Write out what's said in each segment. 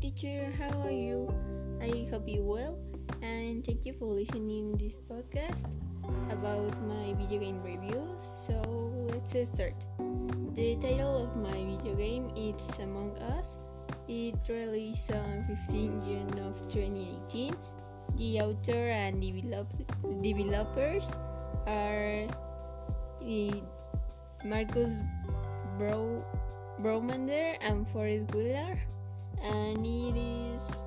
Teacher, how are you? I hope you well and thank you for listening this podcast about my video game review. So let's start. The title of my video game is Among Us. It released on 15 June of 2018. The author and develop developers are Marcus Bro Bromander and Forrest Wheeler, and it is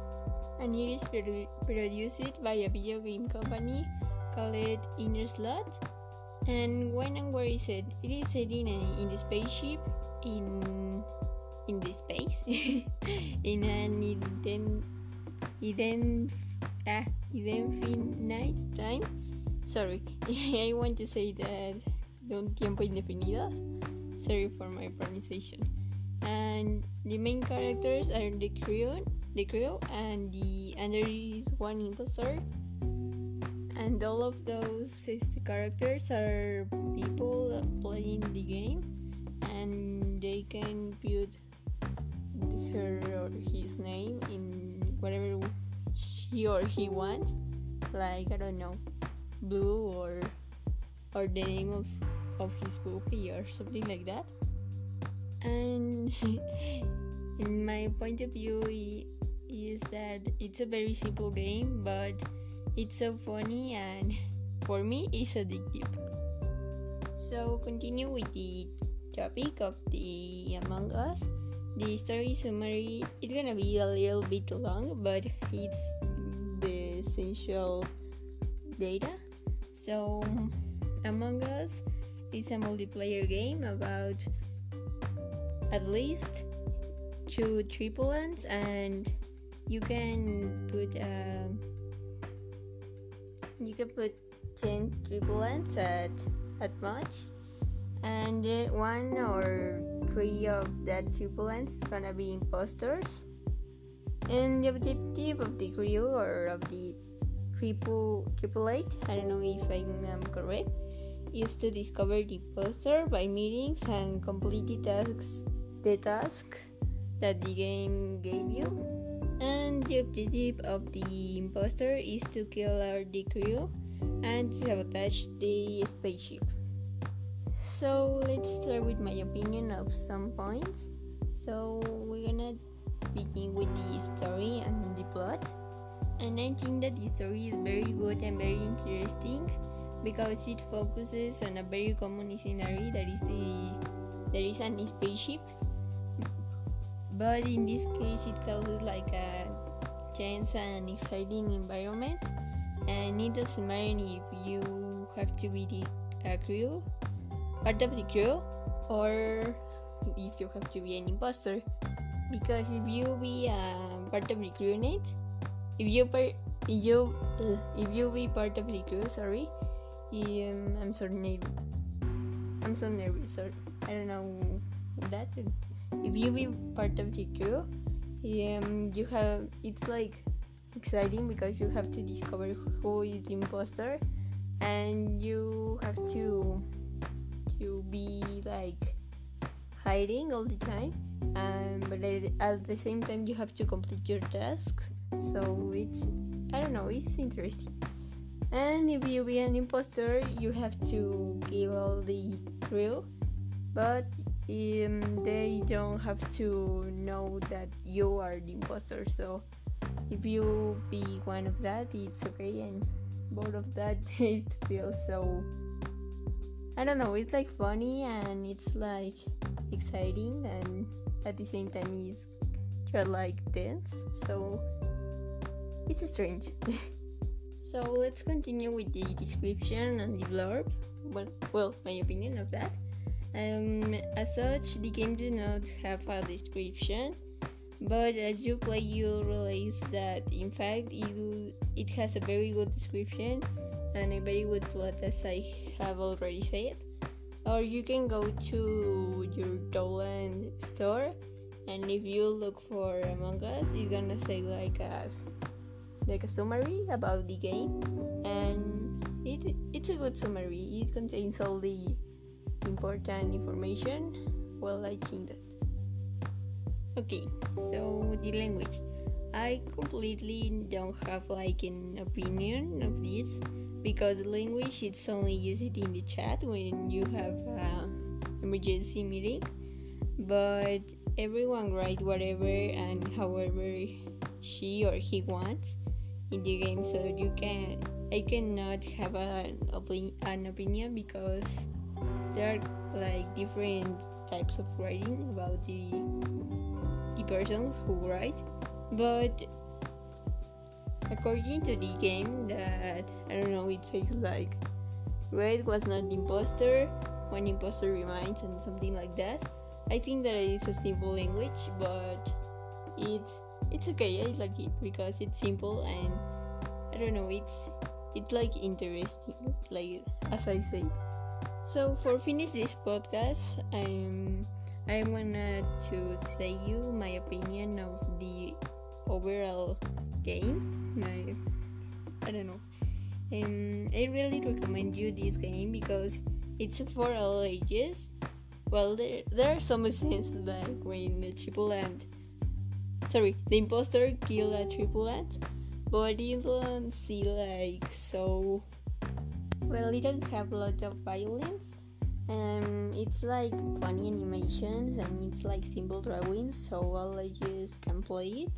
and it is produ- produced by a video game company called Innersloth. And when and where is it? It is set in, a, in the spaceship in in the space in an Eden Eden ah night time. Sorry, I want to say that un tiempo indefinido. Sorry for my pronunciation. And the main characters are the crew, the crew, and the and there is one imposter. And all of those the characters are people playing the game, and they can put her or his name in whatever she or he wants. Like I don't know, blue or or the name of of his puppy or something like that. And in my point of view, is that it's a very simple game, but it's so funny and for me, it's addictive. So continue with the topic of the Among Us. The story summary it's gonna be a little bit long, but it's the essential data. So Among Us is a multiplayer game about at least two tripulants and you can put um, you can put 10 tripulants at at much and one or three of that tripulants gonna be imposters. And the objective of the crew or of the triple tripulate i don't know if i'm correct is to discover the imposter by meetings and complete the tasks the task that the game gave you. And the objective of the imposter is to kill our the crew and sabotage the spaceship. So let's start with my opinion of some points. So we're gonna begin with the story and the plot. And i think that the story is very good and very interesting because it focuses on a very common scenario that is the there is an spaceship but in this case it causes like a tense and exciting environment. And it doesn't matter if you have to be the crew part of the crew or if you have to be an imposter. Because if you be a part of the crew crewmate if you par- if you uh, if you be part of the crew sorry um, I'm so nervous. I'm so nervous sorry. I don't know that if you be part of the crew um, you have it's like exciting because you have to discover who is the imposter and you have to to be like hiding all the time um, but at the same time you have to complete your tasks. So it's i don't know it's interesting. And if you be an imposter you have to kill all the crew but um, they don't have to know that you are the imposter so if you be one of that it's okay and both of that it feels so i don't know it's like funny and it's like exciting and at the same time it's just like tense so it's strange. So let's continue with the description and the blurb. Well well my opinion of that um, as such, the game does not have a description, but as you play, you realize that in fact it, it has a very good description and a very good plot, as I have already said. Or you can go to your Dolan store, and if you look for Among Us, it's gonna say like a like a summary about the game, and it it's a good summary. It contains all the important information well i think that. Okay so the language. I completely don't have like an opinion of this because language it's only used in the chat when you have an emergency meeting. But everyone write whatever and however she or he wants in the game so you can I cannot have an, an opinion because there are like different types of writing about the the persons who write but according to the game that I don't know it says like red was not the imposter one imposter remains and something like that. I think that it's a simple language but it's it's okay. I like it because it's simple and I don't know it's it's like interesting like as I said so for finish this podcast I'm I'm gonna to say you my opinion of the overall game. I, I don't know. Um, I really recommend you this game because it's for all ages. Well, there, there are some scenes like when the tripulant, sorry, the imposter kill a tripulant, but you don't see like so. Well, it don't have a lot of violence, and it's like funny animations and it's like simple drawings, so all ages can play it.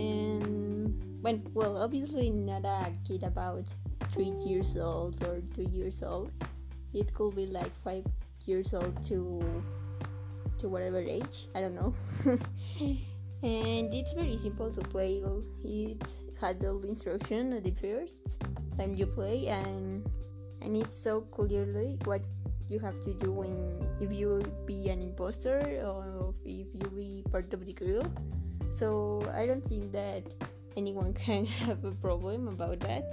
And when well obviously not a kid about three years old or two years old. It could be like five years old to to whatever age i don't know. And it's very simple to play. It had all the instruction at the first time you play and and it's so clearly what you have to do when if you be an imposter or if you be part of the crew so I don't think that anyone can have a problem about that.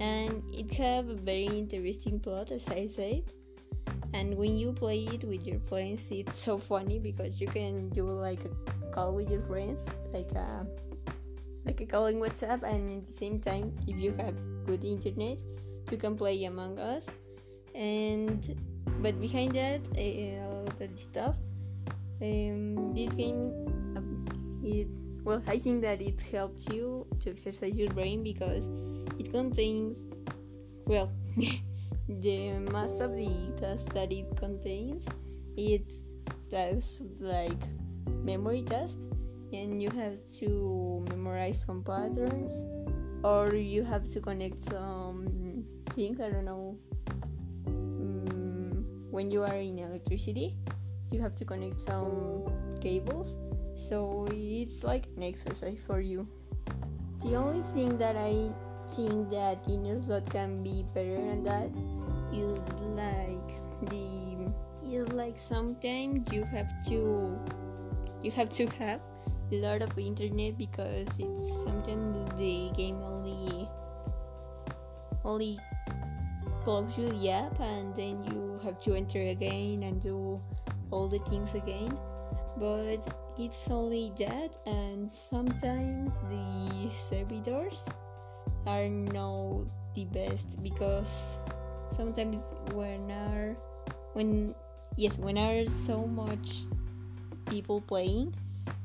And it have a very interesting plot, as I said. And when you play it with your friends, it's so funny because you can do like a call with your friends, like a like a call in WhatsApp, and at the same time, if you have good internet, you can play Among Us. And but behind that, uh, all the stuff, um, this game it well i think that it helps you to exercise your brain because it contains well the most of the tasks that it contains it does like memory task and you have to memorize some patterns or you have to connect some things i don't know um, when you are in electricity you have to connect some cables so it's like an exercise for you. The only thing that i think that Innersloth can be better than that is like the is like sometimes you have to you have to have a lot of internet because it's sometimes the game only only close you app and then you have to enter again and do all the things again. But it's only that and sometimes the servitors are not the best because sometimes when are when yes when are so much people playing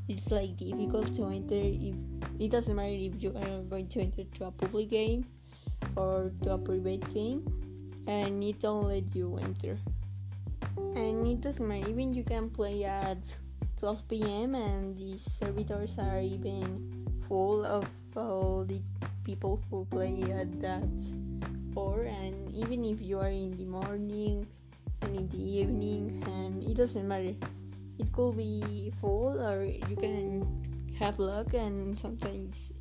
it's like difficult to enter if it doesn't matter if you are going to enter to a public game or to a private game and it don't let you enter. And it doesn't matter even you can play at 12 p.m. and the servitors are even full of all the people who play at that hour and even if you are in the morning and in the evening and it doesn't matter. It could be full or you can have luck and sometimes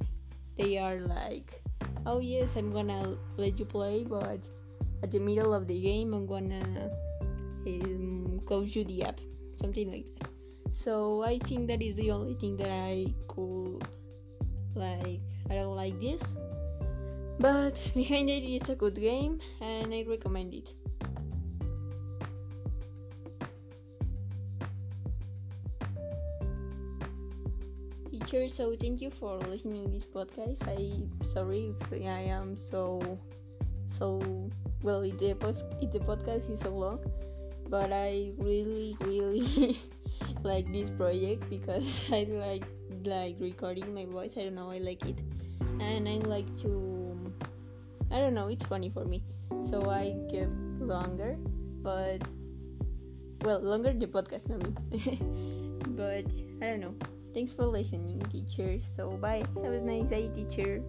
they are like oh yes i'm gonna let you play but at the middle of the game i'm gonna um, close you the app something like that so I think that is the only thing that I could like. I don't like this, but behind it, it's a good game and I recommend it. Teacher, so thank you for listening this podcast. I sorry if I am so so well. If the, if the podcast is so long, but I really really like this project because I like like recording my voice. I don't know, I like it. And I like to I don't know, it's funny for me. So I get longer, but well, longer the podcast, not me. but I don't know. Thanks for listening, teacher. So bye. Have a nice day, teacher.